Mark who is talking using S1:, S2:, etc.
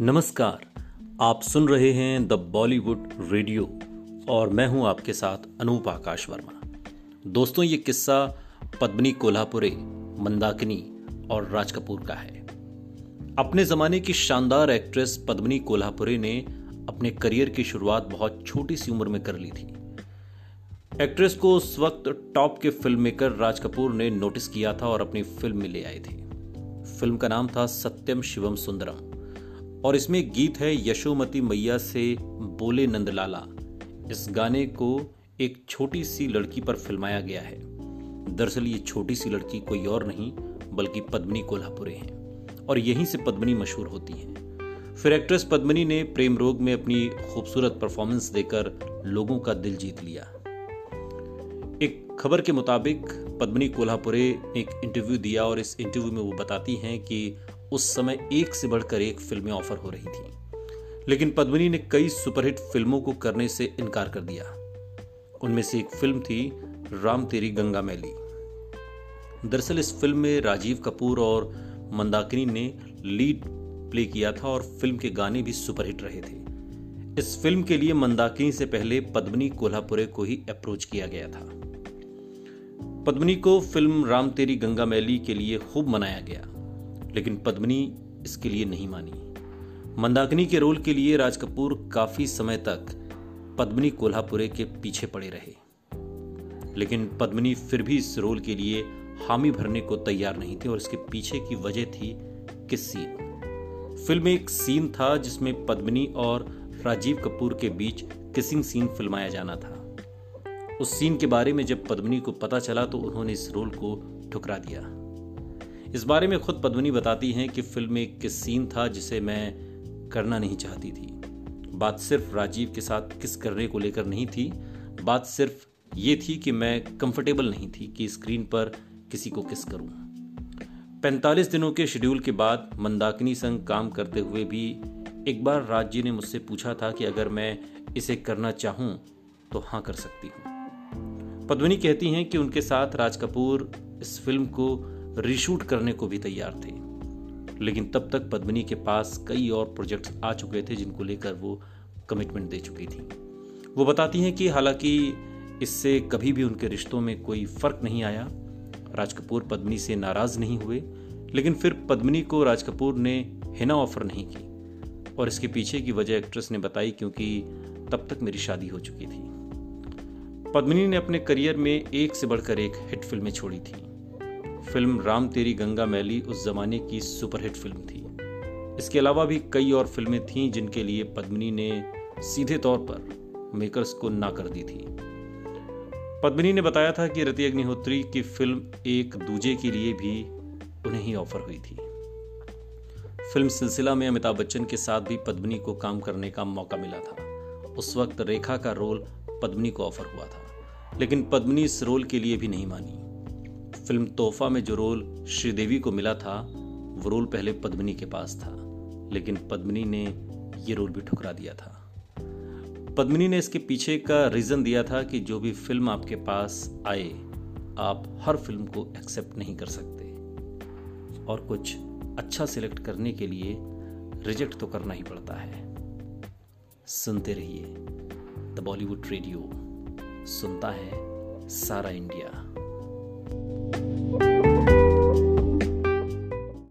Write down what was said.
S1: नमस्कार। आप सुन रहे हैं द बॉलीवुड रेडियो और मैं हूँ आपके साथ अनूप आकाश वर्मा। दोस्तों, ये किस्सा पद्मनी कोल्हापुरे, मंदाकिनी और राज कपूर का है। अपने जमाने की शानदार एक्ट्रेस पद्मनी कोल्हापुरे ने अपने करियर की शुरुआत बहुत छोटी सी उम्र में कर ली थी। एक्ट्रेस को उस वक्त टॉप के फ़िल्म मेकर राज कपूर ने नोटिस किया था और अपनी फ़िल्म में ले आए थे। फ़िल्म का नाम था सत्यम शिवम सुंदरम। और इसमें गीत है, यशोमती मैया से बोले नंदलाला। इस गाने को एक छोटी सी लड़की पर फिल्माया गया है। दरअसल ये छोटी सी लड़की कोई और नहीं, बल्कि पद्मनी कोल्हापुरे हैं और यहीं से पद्मनी मशहूर होती हैं। फिर एक्ट्रेस पद्मनी ने प्रेम रोग में अपनी खूबसूरत परफॉर्मेंस देकर लोगों का दिल जीत लिया। एक खबर के मुताबिक, पद्मनी कोल्हापुरे ने एक इंटरव्यू दिया और इस इंटरव्यू में वो बताती हैं कि उस समय एक से बढ़कर एक फ़िल्में ऑफ़र हो रही थी। लेकिन पद्मिनी ने कई सुपरहिट फ़िल्मों को करने से इनकार कर दिया। उनमें से एक फ़िल्म थी, राम तेरी गंगा मैली। दरअसल इस फ़िल्म में राजीव कपूर और मंदाकिनी ने लीड प्ले किया था और फ़िल्म के गाने भी सुपरहिट रहे थे। इस फ़िल्म के लिए मंदाकिनी से पहले पद्मनी कोल्हापुरे को ही अप्रोच किया गया था। पद्मनी को फ़िल्म राम तेरी गंगा मैली के लिए खूब मनाया गया। लेकिन पद्मनी इसके लिए नहीं मानी। मंदाकिनी के रोल के लिए राज कपूर काफ़ी समय तक पद्मनी कोल्हापुरे के पीछे पड़े रहे। लेकिन पद्मनी फिर भी इस रोल के लिए हामी भरने को तैयार नहीं थे और इसके पीछे की वजह थी किस सीन? फ़िल्म में एक सीन था जिसमें पद्मनी और राजीव कपूर के बीच किसिंग सीन फिल्माया जाना था। उस सीन के बारे में जब पद्मनी को पता चला तो उन्होंने इस रोल को ठुकरा दिया। इस बारे में खुद पद्मनी बताती हैं कि फ़िल्म में एक सीन था जिसे मैं करना नहीं चाहती थी। बात सिर्फ़ राजीव के साथ किस करने को लेकर नहीं थी। बात सिर्फ़ ये थी कि मैं कंफर्टेबल नहीं थी कि स्क्रीन पर किसी को किस करूँ। 45 दिनों के शेड्यूल के बाद मंदाकिनी संग काम करते हुए भी एक बार राज जी ने मुझसे पूछा था कि अगर मैं इसे करना चाहूँ तो हाँ कर सकती हूँ। पद्मनी कहती हैं कि उनके साथ राज कपूर इस फ़िल्म को रीशूट करने को भी तैयार थे। लेकिन तब तक पद्मिनी के पास कई और प्रोजेक्ट्स आ चुके थे जिनको लेकर वो कमिटमेंट दे चुकी थी। वो बताती हैं कि हालाँकि इससे कभी भी उनके रिश्तों में कोई फ़र्क नहीं आया। राज कपूर पद्मिनी से नाराज़ नहीं हुए, लेकिन फिर पद्मिनी को राज कपूर ने हिना ऑफ़र नहीं की। और इसके पीछे की वजह एक्ट्रेस ने बताई क्योंकि तब तक मेरी शादी हो चुकी थी। पद्मिनी ने अपने करियर में एक से बढ़कर एक हिट फ़िल्में छोड़ी थी। फ़िल्म राम तेरी गंगा मैली उस जमाने की सुपरहिट फ़िल्म थी। इसके अलावा भी कई और फ़िल्में थीं जिनके लिए पद्मिनी ने सीधे तौर पर मेकर्स को ना कर दी थी। पद्मिनी ने बताया था कि रति अग्निहोत्री की फ़िल्म एक दूजे के लिए भी उन्हें ही ऑफ़र हुई थी। फ़िल्म सिलसिला में अमिताभ बच्चन के साथ भी पद्मिनी को काम करने का मौका मिला था। उस वक्त रेखा का रोल पद्मिनी को ऑफ़र हुआ था, लेकिन पद्मिनी इस रोल के लिए भी नहीं मानी। फ़िल्म तोहफा में जो रोल श्रीदेवी को मिला था, वो रोल पहले पद्मिनी के पास था, लेकिन पद्मिनी ने ये रोल भी ठुकरा दिया था। पद्मिनी ने इसके पीछे का रीजन दिया था कि जो भी फ़िल्म आपके पास आए, आप हर फ़िल्म को एक्सेप्ट नहीं कर सकते। और कुछ अच्छा सिलेक्ट करने के लिए रिजेक्ट तो करना ही पड़ता है। सुनते रहिए द बॉलीवुड रेडियो, सुनता है सारा इंडिया। Thank you.